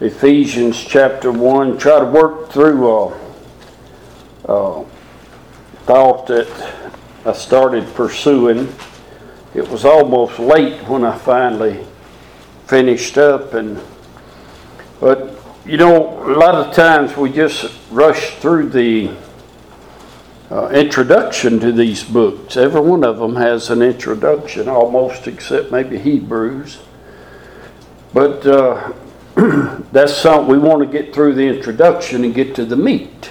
Ephesians chapter 1. Try to work through a, a thought that I started pursuing. It was almost late when I finally finished up, and but you know, a lot of times we just rush through the uh, introduction to these books. Every one of them has an introduction, almost except maybe Hebrews. But uh, that's something we want to get through the introduction and get to the meat.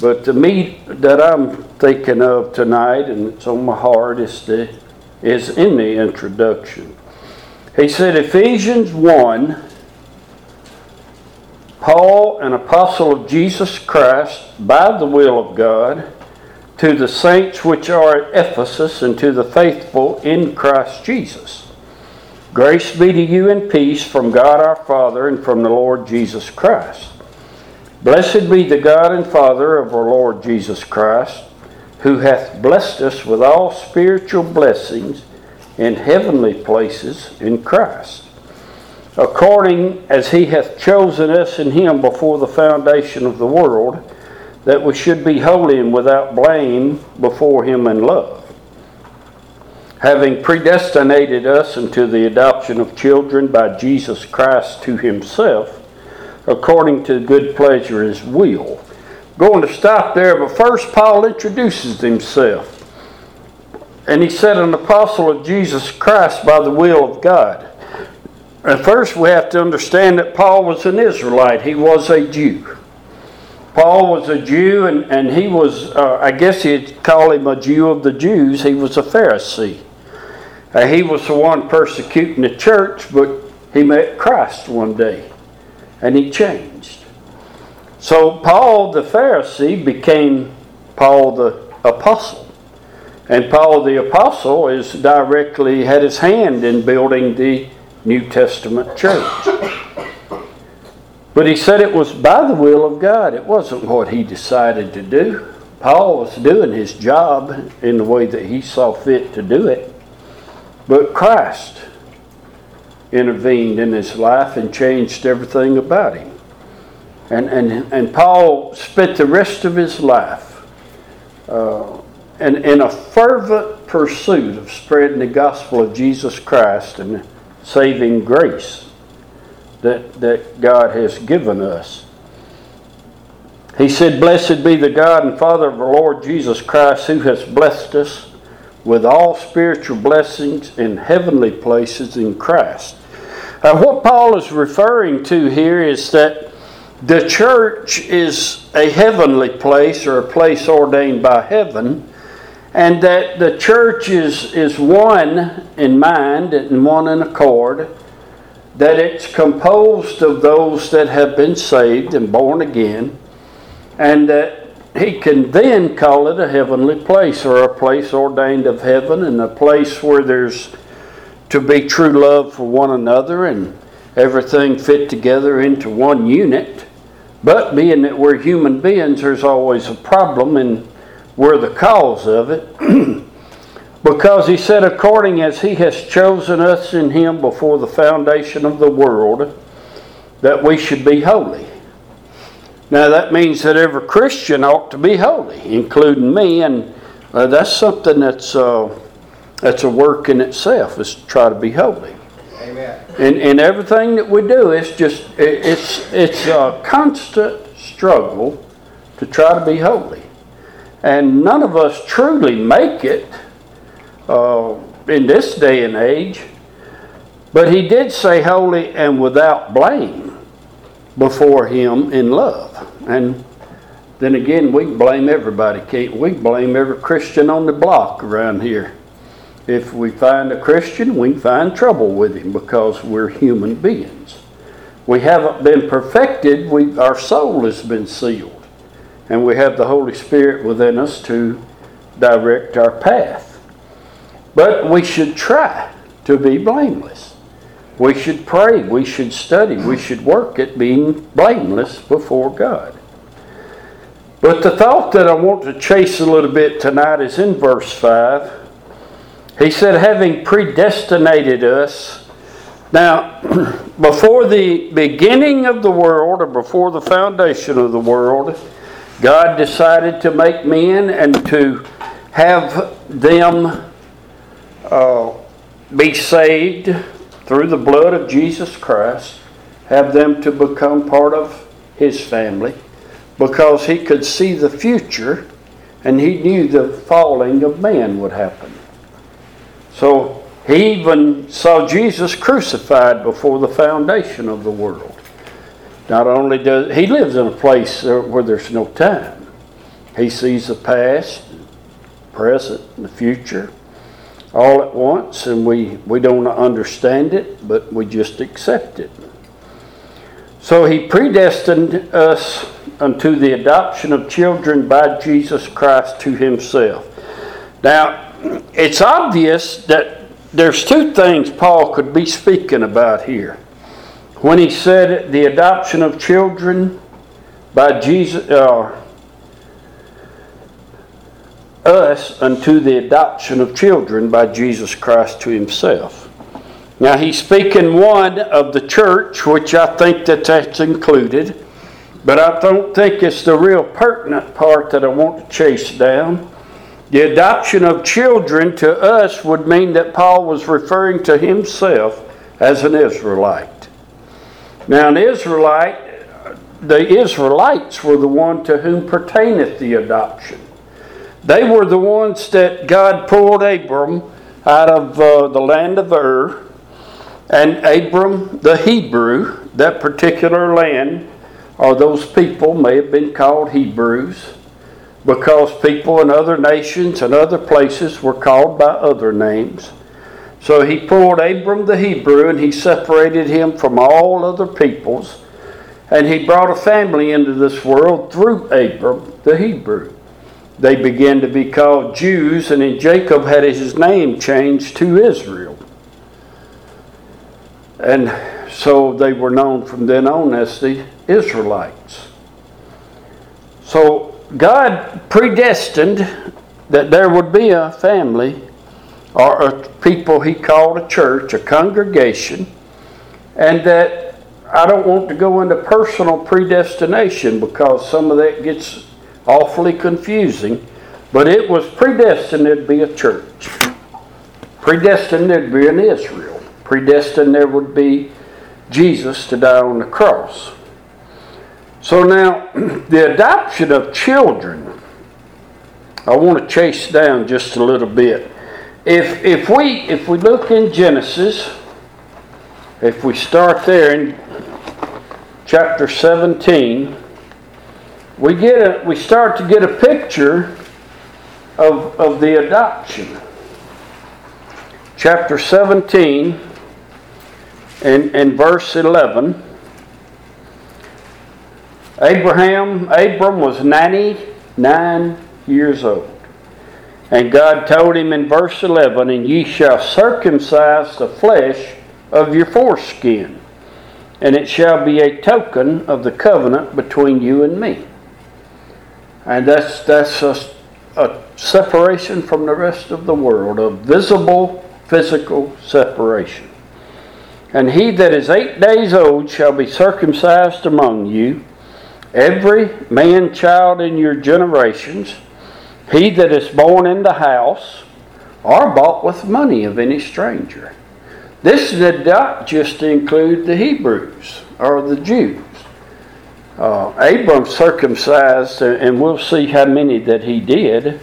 But the meat that I'm thinking of tonight, and it's on my heart, is, the, is in the introduction. He said, Ephesians 1 Paul, an apostle of Jesus Christ, by the will of God, to the saints which are at Ephesus, and to the faithful in Christ Jesus. Grace be to you and peace from God our Father and from the Lord Jesus Christ. Blessed be the God and Father of our Lord Jesus Christ, who hath blessed us with all spiritual blessings in heavenly places in Christ, according as he hath chosen us in him before the foundation of the world, that we should be holy and without blame before him in love having predestinated us unto the adoption of children by Jesus Christ to himself, according to good pleasure his will. Going to stop there, but first Paul introduces himself. And he said, an apostle of Jesus Christ by the will of God. And first we have to understand that Paul was an Israelite, he was a Jew. Paul was a Jew, and, and he was, uh, I guess you'd call him a Jew of the Jews. He was a Pharisee. Uh, he was the one persecuting the church, but he met Christ one day and he changed. So Paul the Pharisee became Paul the Apostle. And Paul the Apostle is directly had his hand in building the New Testament church. But he said it was by the will of God. It wasn't what he decided to do. Paul was doing his job in the way that he saw fit to do it. But Christ intervened in his life and changed everything about him. And, and, and Paul spent the rest of his life uh, in, in a fervent pursuit of spreading the gospel of Jesus Christ and saving grace that, that God has given us. He said, Blessed be the God and Father of our Lord Jesus Christ, who has blessed us with all spiritual blessings in heavenly places in Christ. Uh, what Paul is referring to here is that the church is a heavenly place or a place ordained by heaven, and that the church is, is one in mind and one in accord, that it's composed of those that have been saved and born again, and that he can then call it a heavenly place or a place ordained of heaven and a place where there's to be true love for one another and everything fit together into one unit. But being that we're human beings, there's always a problem, and we're the cause of it. because he said, according as he has chosen us in him before the foundation of the world, that we should be holy. Now, that means that every Christian ought to be holy, including me, and uh, that's something that's, uh, that's a work in itself, is to try to be holy. Amen. And, and everything that we do, it's just, it's, it's a constant struggle to try to be holy. And none of us truly make it uh, in this day and age. But he did say holy and without blame before Him in love. And then again, we blame everybody, can't we? Blame every Christian on the block around here. If we find a Christian, we find trouble with him because we're human beings. We haven't been perfected, we, our soul has been sealed. And we have the Holy Spirit within us to direct our path. But we should try to be blameless. We should pray. We should study. We should work at being blameless before God. But the thought that I want to chase a little bit tonight is in verse 5. He said, having predestinated us Now, before the beginning of the world or before the foundation of the world, God decided to make men and to have them uh, be saved through the blood of Jesus Christ, have them to become part of His family, because He could see the future and He knew the falling of man would happen. So He even saw Jesus crucified before the foundation of the world. Not only does He lives in a place where there's no time, He sees the past, present, and the future all at once, and we, we don't understand it, but we just accept it. So he predestined us unto the adoption of children by Jesus Christ to himself. Now, it's obvious that there's two things Paul could be speaking about here. When he said the adoption of children by Jesus, uh, us unto the adoption of children by Jesus Christ to himself. Now he's speaking one of the church, which I think that that's included, but I don't think it's the real pertinent part that I want to chase down. The adoption of children to us would mean that Paul was referring to himself as an Israelite. Now, an Israelite, the Israelites were the one to whom pertaineth the adoption. They were the ones that God pulled Abram out of uh, the land of Ur. And Abram, the Hebrew, that particular land, or those people may have been called Hebrews because people in other nations and other places were called by other names. So he pulled Abram the Hebrew and he separated him from all other peoples. And he brought a family into this world through Abram the Hebrew they began to be called Jews, and then Jacob had his name changed to Israel. And so they were known from then on as the Israelites. So God predestined that there would be a family or a people he called a church, a congregation, and that I don't want to go into personal predestination because some of that gets awfully confusing, but it was predestined to be a church. Predestined there'd be an Israel. Predestined there would be Jesus to die on the cross. So now, the adoption of children, I want to chase down just a little bit. If, if, we, if we look in Genesis, if we start there in chapter 17, we get a, we start to get a picture of, of the adoption. Chapter 17 and, and verse 11. Abraham, Abram was 99 years old. And God told him in verse 11, And ye shall circumcise the flesh of your foreskin, and it shall be a token of the covenant between you and me. And that's, that's a, a separation from the rest of the world, a visible physical separation. And he that is eight days old shall be circumcised among you, every man child in your generations, he that is born in the house, or bought with money of any stranger. This did not just include the Hebrews or the Jews uh, Abram circumcised, and we'll see how many that he did.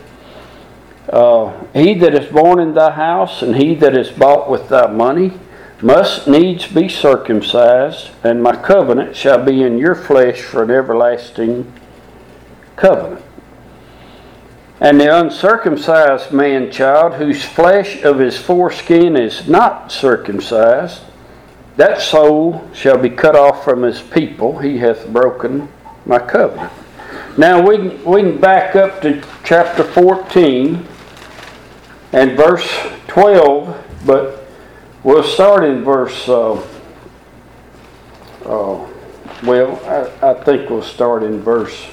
Uh, he that is born in thy house and he that is bought with thy money must needs be circumcised, and my covenant shall be in your flesh for an everlasting covenant. And the uncircumcised man child, whose flesh of his foreskin is not circumcised, that soul shall be cut off from his people. He hath broken my covenant. Now we we can back up to chapter 14 and verse 12, but we'll start in verse, uh, uh, well, I, I think we'll start in verse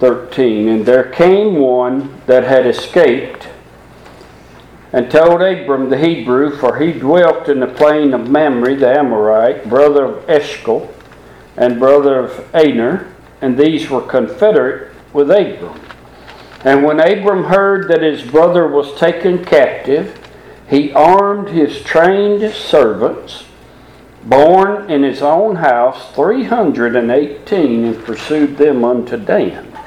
13. And there came one that had escaped and told Abram the Hebrew, for he dwelt in the plain of Mamre the Amorite, brother of Eshcol, and brother of Aner, and these were confederate with Abram. And when Abram heard that his brother was taken captive, he armed his trained servants, born in his own house, 318, and pursued them unto Dan.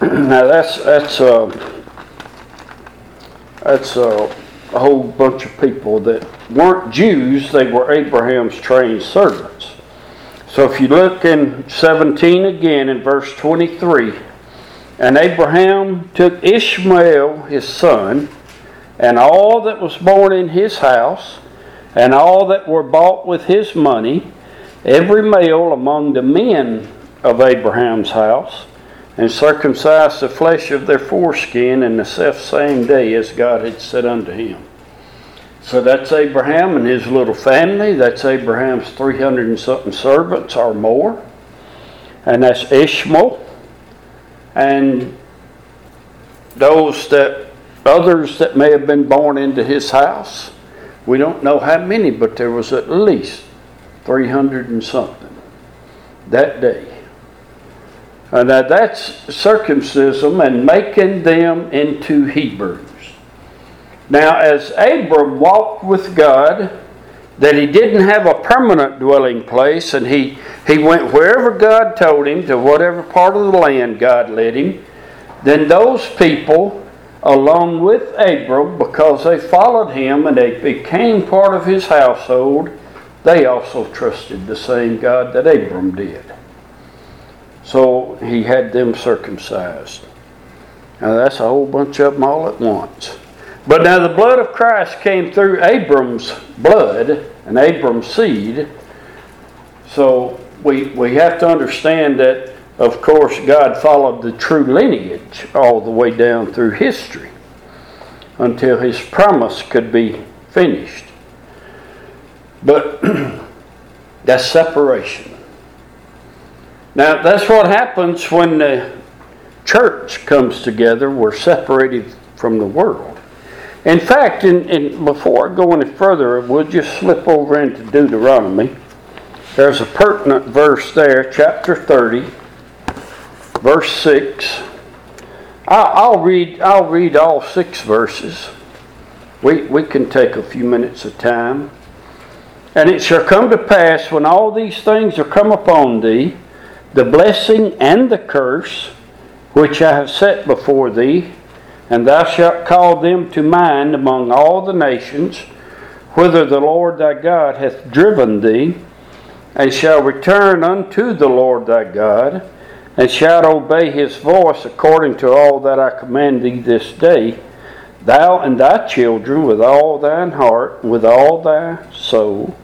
now that's that's uh, that's uh, a whole bunch of people that weren't Jews; they were Abraham's trained servants. So if you look in 17 again in verse 23, and Abraham took Ishmael his son and all that was born in his house, and all that were bought with his money, every male among the men of Abraham's house, and circumcised the flesh of their foreskin in the self same day as God had said unto him. So that's Abraham and his little family. That's Abraham's 300 and something servants or more. And that's Ishmael. And those that others that may have been born into his house. We don't know how many, but there was at least 300 and something that day. And now that's circumcision and making them into Hebrews. Now, as Abram walked with God, that he didn't have a permanent dwelling place, and he, he went wherever God told him, to whatever part of the land God led him, then those people along with Abram, because they followed him and they became part of his household, they also trusted the same God that Abram did. So he had them circumcised. Now that's a whole bunch of them all at once. But now the blood of Christ came through Abram's blood and Abram's seed. So we, we have to understand that of course, God followed the true lineage all the way down through history until his promise could be finished. But that's separation. Now, that's what happens when the church comes together. We're separated from the world. In fact, in, in, before I go any further, we'll just slip over into Deuteronomy. There's a pertinent verse there, chapter 30 verse 6. I'll, read, I'll read all six verses. We, we can take a few minutes of time. And it shall come to pass when all these things are come upon thee, the blessing and the curse which I have set before thee, and thou shalt call them to mind among all the nations, whither the Lord thy God hath driven thee, and shall return unto the Lord thy God and shalt obey his voice according to all that I command thee this day, thou and thy children with all thine heart, with all thy soul,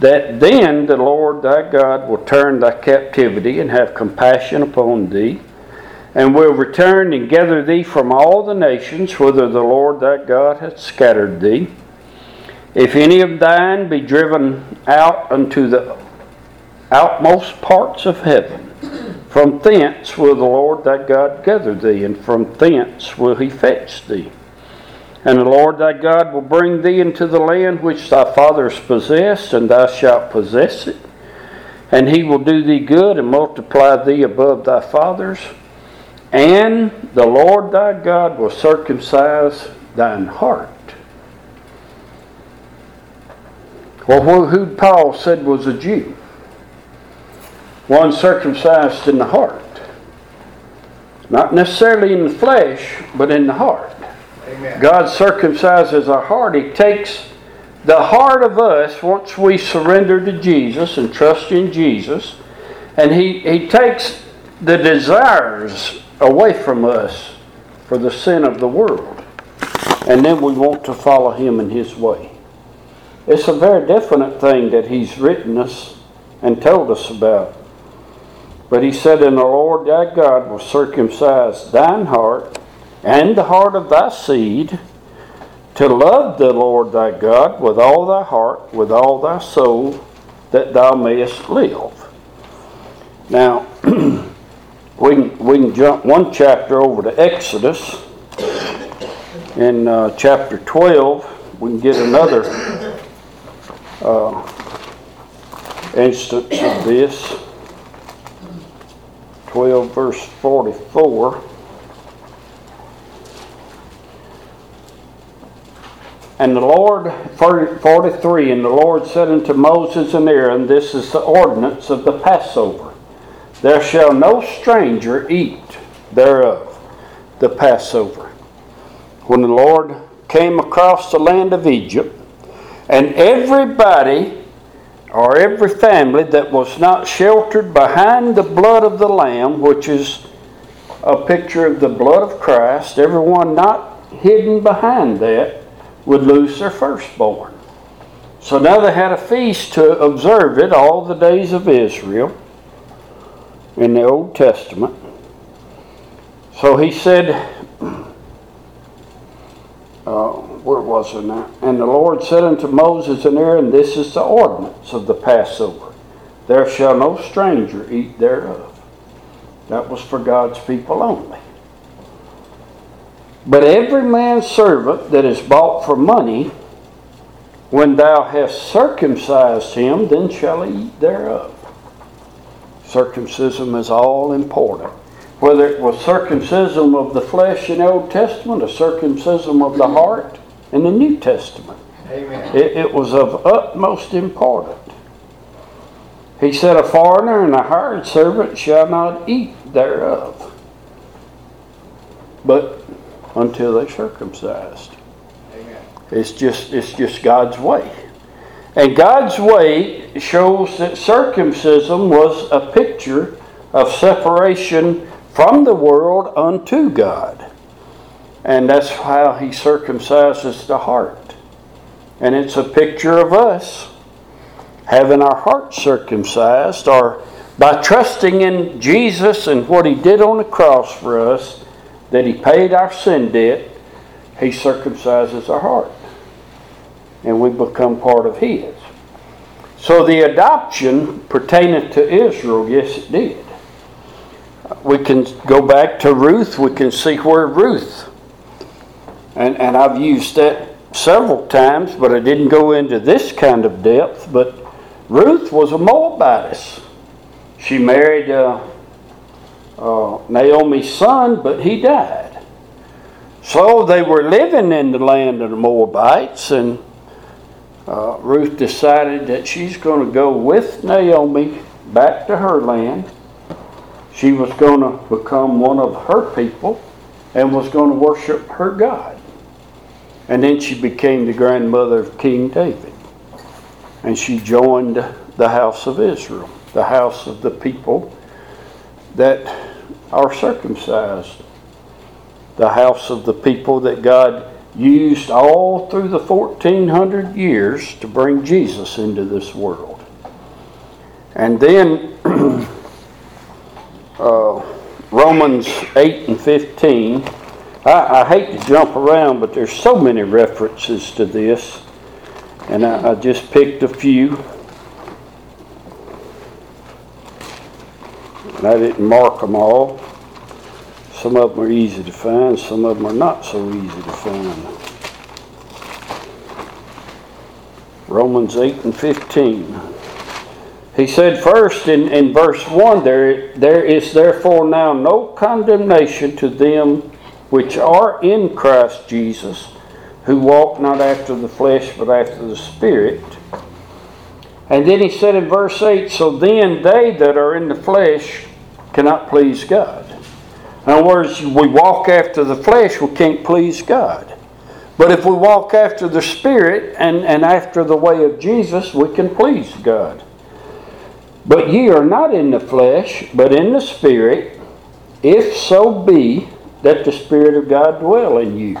that then the Lord thy God will turn thy captivity and have compassion upon thee, and will return and gather thee from all the nations whither the Lord thy God hath scattered thee. If any of thine be driven out unto the outmost parts of heaven, from thence will the Lord thy God gather thee, and from thence will he fetch thee. And the Lord thy God will bring thee into the land which thy fathers possessed, and thou shalt possess it. And he will do thee good and multiply thee above thy fathers. And the Lord thy God will circumcise thine heart. Well, who Paul said was a Jew? one circumcised in the heart. Not necessarily in the flesh, but in the heart. God circumcises our heart. He takes the heart of us once we surrender to Jesus and trust in Jesus, and He, he takes the desires away from us for the sin of the world. And then we want to follow Him in His way. It's a very definite thing that He's written us and told us about. But he said, And the Lord thy God will circumcise thine heart and the heart of thy seed to love the Lord thy God with all thy heart, with all thy soul, that thou mayest live. Now, we can, we can jump one chapter over to Exodus. in uh, chapter 12, we can get another uh, instance of this. 12, verse 44. And the Lord, 43, and the Lord said unto Moses and Aaron, This is the ordinance of the Passover. There shall no stranger eat thereof, the Passover. When the Lord came across the land of Egypt, and everybody or every family that was not sheltered behind the blood of the Lamb, which is a picture of the blood of Christ, everyone not hidden behind that would lose their firstborn. So now they had a feast to observe it all the days of Israel in the Old Testament. So he said, uh, where was it now? And the Lord said unto Moses and Aaron, This is the ordinance of the Passover. There shall no stranger eat thereof. That was for God's people only. But every man's servant that is bought for money, when thou hast circumcised him, then shall he eat thereof. Circumcision is all important. Whether it was circumcision of the flesh in the Old Testament or circumcision of the heart in the New Testament. Amen. It, it was of utmost importance. He said, A foreigner and a hired servant shall not eat thereof. But until they're circumcised. Amen. It's just it's just God's way. And God's way shows that circumcision was a picture of separation from the world unto God. And that's how he circumcises the heart. And it's a picture of us having our heart circumcised or by trusting in Jesus and what he did on the cross for us that He paid our sin debt, He circumcises our heart. And we become part of His. So the adoption pertaining to Israel, yes, it did. We can go back to Ruth, we can see where Ruth, and, and I've used that several times, but I didn't go into this kind of depth. But Ruth was a Moabitess. She married uh, uh, Naomi's son, but he died. So they were living in the land of the Moabites, and uh, Ruth decided that she's going to go with Naomi back to her land. She was going to become one of her people and was going to worship her God. And then she became the grandmother of King David. And she joined the house of Israel, the house of the people that are circumcised. The house of the people that God used all through the 1400 years to bring Jesus into this world. And then uh, Romans 8 and 15. I, I, hate to jump around, but there's so many references to this, and I, I just picked a few. And I didn't mark them all. Some of them are easy to find, some of them are not so easy to find. Romans 8 and 15. He said first in, in verse 1 there, there is therefore now no condemnation to them which are in Christ Jesus, who walk not after the flesh but after the Spirit. And then he said in verse 8 So then they that are in the flesh cannot please God. In other words, we walk after the flesh, we can't please God. But if we walk after the Spirit and, and after the way of Jesus, we can please God. But ye are not in the flesh, but in the Spirit, if so be that the Spirit of God dwell in you.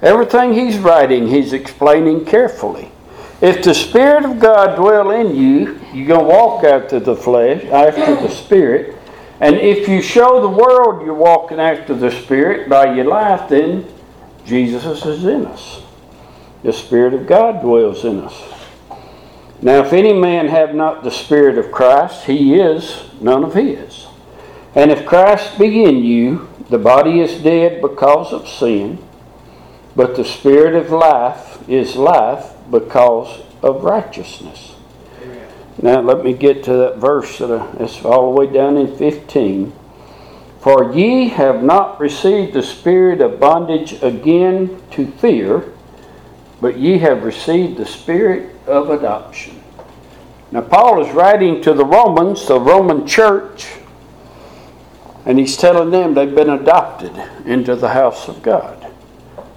Everything he's writing, he's explaining carefully. If the Spirit of God dwell in you, you're going to walk after the flesh, after the Spirit, and if you show the world you're walking after the Spirit by your life, then Jesus is in us. The Spirit of God dwells in us. Now, if any man have not the Spirit of Christ, he is none of his. And if Christ be in you, the body is dead because of sin, but the Spirit of life is life because of righteousness. Now let me get to that verse. It's all the way down in 15. For ye have not received the spirit of bondage again to fear, but ye have received the spirit of adoption. Now, Paul is writing to the Romans, the Roman church, and he's telling them they've been adopted into the house of God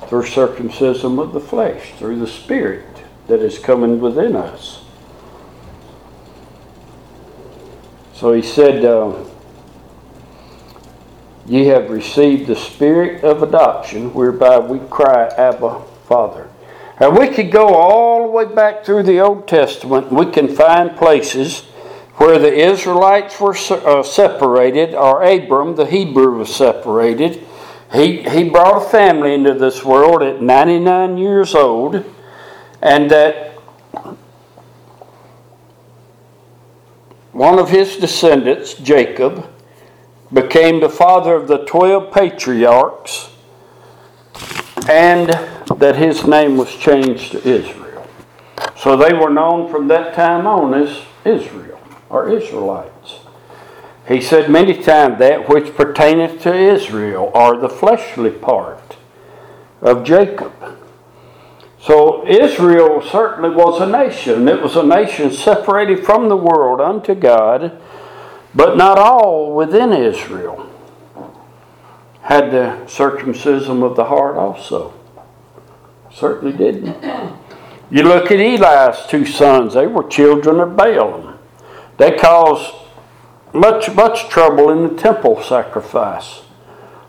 through circumcision of the flesh, through the Spirit that is coming within us. So he said, uh, Ye have received the Spirit of adoption, whereby we cry, Abba, Father. And we could go all the way back through the Old Testament. We can find places where the Israelites were uh, separated, or Abram, the Hebrew, was separated. He, he brought a family into this world at 99 years old, and that one of his descendants, Jacob, became the father of the 12 patriarchs, and that his name was changed to Israel. So they were known from that time on as Israel or Israelites. He said many times that which pertaineth to Israel are the fleshly part of Jacob. So Israel certainly was a nation. It was a nation separated from the world unto God, but not all within Israel had the circumcision of the heart also. Certainly didn't. You look at Eli's two sons, they were children of Balaam. They caused much, much trouble in the temple sacrifice.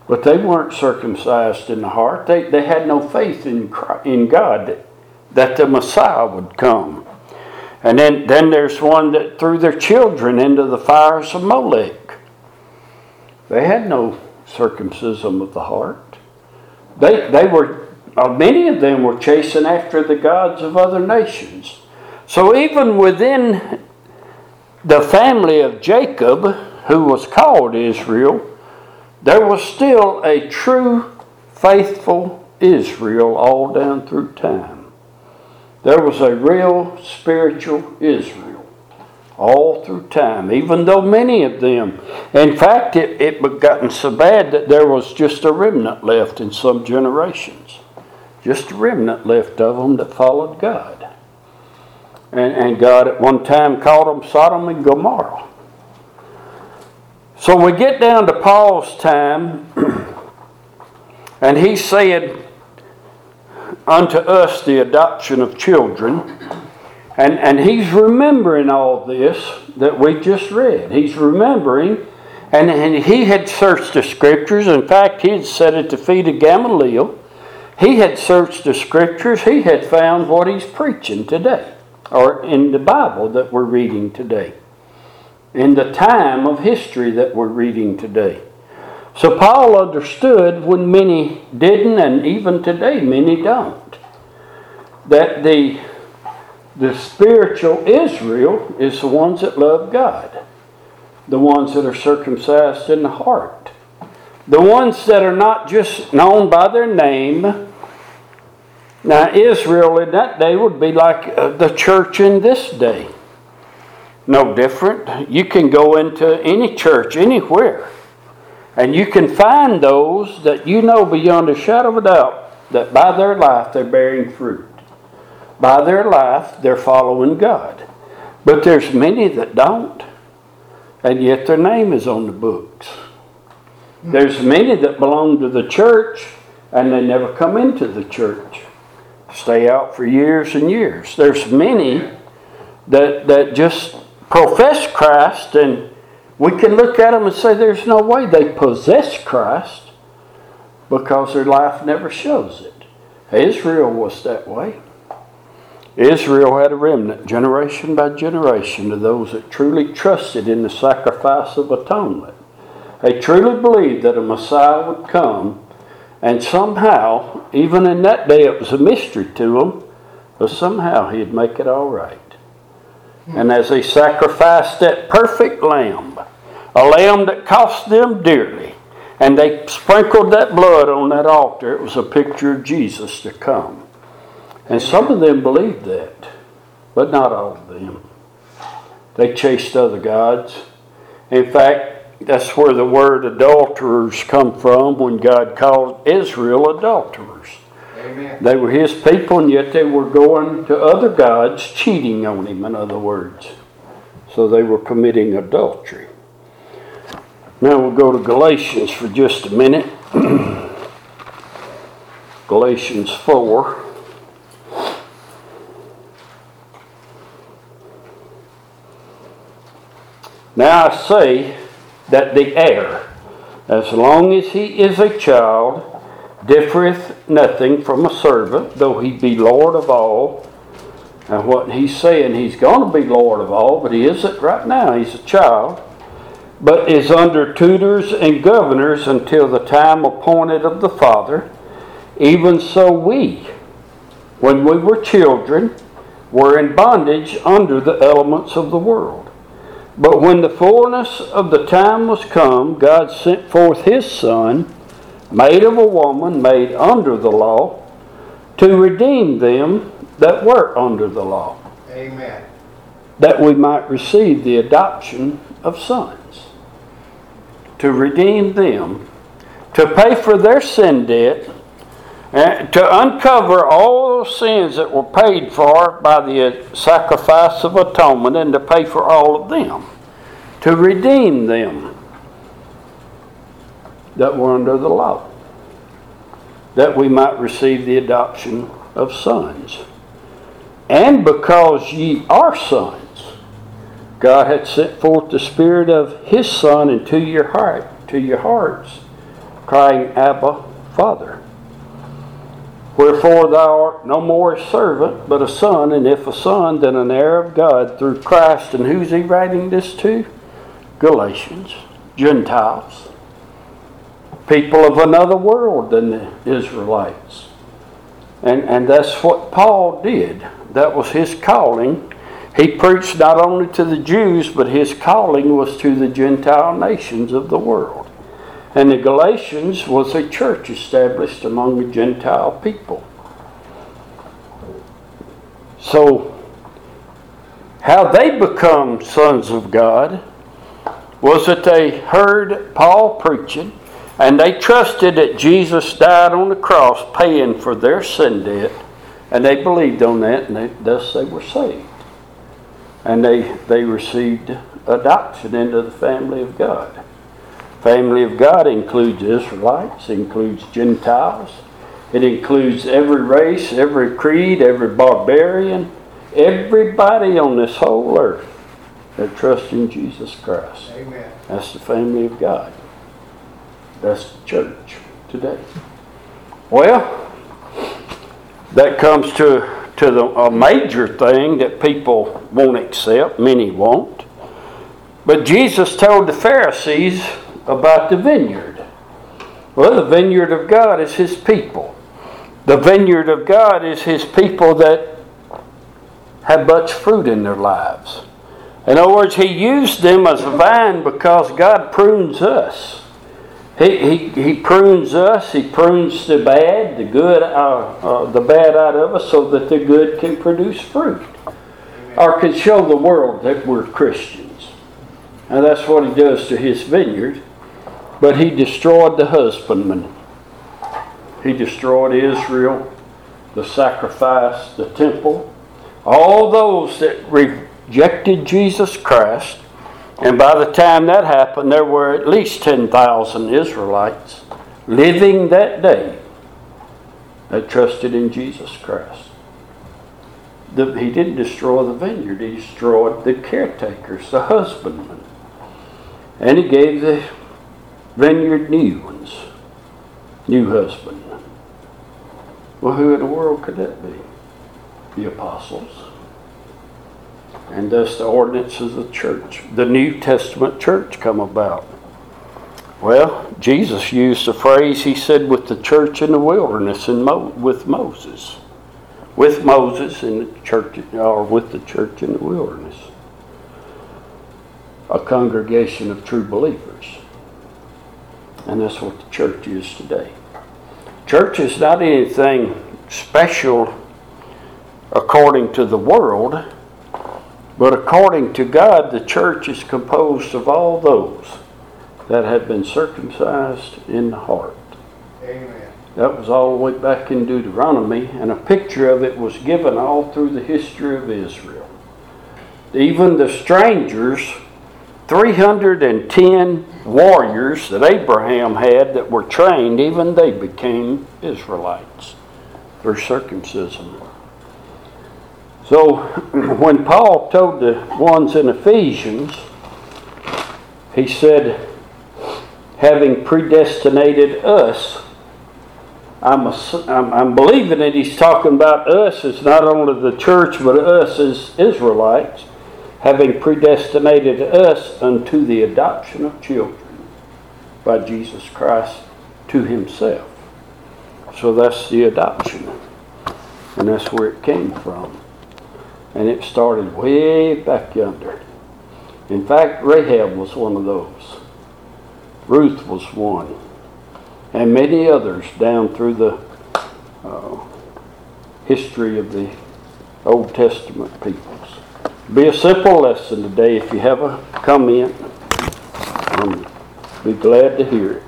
But they weren't circumcised in the heart. They, they had no faith in, in God that, that the Messiah would come. And then, then there's one that threw their children into the fires of Molech. They had no circumcision of the heart. They, they were, uh, many of them were chasing after the gods of other nations. So even within the family of Jacob, who was called Israel, there was still a true, faithful Israel all down through time. There was a real spiritual Israel all through time, even though many of them, in fact, it, it gotten so bad that there was just a remnant left in some generations. Just a remnant left of them that followed God. And, and God at one time called them Sodom and Gomorrah. So we get down to Paul's time, and he said unto us the adoption of children. And, and he's remembering all this that we just read. He's remembering, and, and he had searched the scriptures. In fact, he had said at the feet of Gamaliel. He had searched the scriptures. He had found what he's preaching today or in the Bible that we're reading today, in the time of history that we're reading today. So Paul understood when many didn't, and even today many don't, that the, the spiritual Israel is the ones that love God, the ones that are circumcised in the heart, the ones that are not just known by their name now, Israel in that day would be like uh, the church in this day. No different. You can go into any church anywhere, and you can find those that you know beyond a shadow of a doubt that by their life they're bearing fruit. By their life they're following God. But there's many that don't, and yet their name is on the books. There's many that belong to the church, and they never come into the church stay out for years and years. There's many that that just profess Christ, and we can look at them and say there's no way they possess Christ because their life never shows it. Israel was that way. Israel had a remnant, generation by generation, of those that truly trusted in the sacrifice of atonement. They truly believed that a Messiah would come and somehow, even in that day, it was a mystery to them, but somehow he'd make it all right. And as they sacrificed that perfect lamb, a lamb that cost them dearly, and they sprinkled that blood on that altar. It was a picture of Jesus to come. And some of them believed that, but not all of them. They chased other gods. In fact, that's where the word adulterers come from when God called Israel adulterers. Amen. They were his people, and yet they were going to other gods, cheating on him, in other words. So they were committing adultery. Now we'll go to Galatians for just a minute. Galatians 4. Now I say that the heir, as long as he is a child, differeth nothing from a servant, though he be Lord of all. And what he's saying, he's going to be Lord of all, but he isn't right now. He's a child but is under tutors and governors until the time appointed of the Father. Even so, we, when we were children, were in bondage under the elements of the world. But when the fullness of the time was come, God sent forth His Son, made of a woman, made under the law, to redeem them that were under the law. Amen. That we might receive the adoption of sons to redeem them, to pay for their sin debt, and to uncover all sins that were paid for by the sacrifice of atonement, and to pay for all of them, to redeem them that were under the law, that we might receive the adoption of sons. And because ye are sons, God had sent forth the Spirit of His Son into your heart, to your hearts, crying, Abba, Father. Wherefore thou art no more a servant, but a son, and if a son, then an heir of God through Christ. And who's he writing this to? Galatians, Gentiles, people of another world than the Israelites. And, and that's what Paul did. That was his calling he preached not only to the Jews, but his calling was to the Gentile nations of the world. And the Galatians was a church established among the Gentile people. So, how they become sons of God was that they heard Paul preaching and they trusted that Jesus died on the cross paying for their sin debt and they believed on that and they, thus they were saved and they, they received adoption into the family of God. Family of God includes Israelites, includes Gentiles, it includes every race, every creed, every barbarian, everybody on this whole earth that trusts in Jesus Christ. Amen. That's the family of God. That's church today. Well, that comes to to the, a major thing that people won't accept, many won't. But Jesus told the Pharisees about the vineyard. Well, the vineyard of God is His people. The vineyard of God is His people that have much fruit in their lives. In other words, He used them as a vine because God prunes us. He, he, he prunes us, he prunes the bad, the good, uh, uh, the bad out of us so that the good can produce fruit. Or can show the world that we're Christians. And that's what he does to his vineyard. But he destroyed the husbandman. He destroyed Israel, the sacrifice, the temple. All those that rejected Jesus Christ and by the time that happened, there were at least 10,000 Israelites living that day that trusted in Jesus Christ. The, he didn't destroy the vineyard, he destroyed the caretakers, the husbandmen. And he gave the vineyard new ones, new husbandmen. Well, who in the world could that be? The apostles and thus the ordinances of the church, the New Testament church, come about. Well, Jesus used the phrase he said with the church in the wilderness and Mo- with Moses. With Moses in the church, or with the church in the wilderness. A congregation of true believers. And that's what the church is today. Church is not anything special according to the world, but according to God, the church is composed of all those that have been circumcised in the heart. Amen. That was all the way back in Deuteronomy, and a picture of it was given all through the history of Israel. Even the strangers, 310 warriors that Abraham had that were trained, even they became Israelites through circumcision. So when Paul told the ones in Ephesians, he said, having predestinated us I'm, a, I'm, I'm believing that he's talking about us as not only the church, but us as Israelites, having predestinated us unto the adoption of children by Jesus Christ to himself. So that's the adoption. And that's where it came from. And it started way back yonder. In fact, Rahab was one of those. Ruth was one and many others down through the uh, history of the Old Testament peoples. Be a simple lesson today. If you have a comment, I'll be glad to hear it.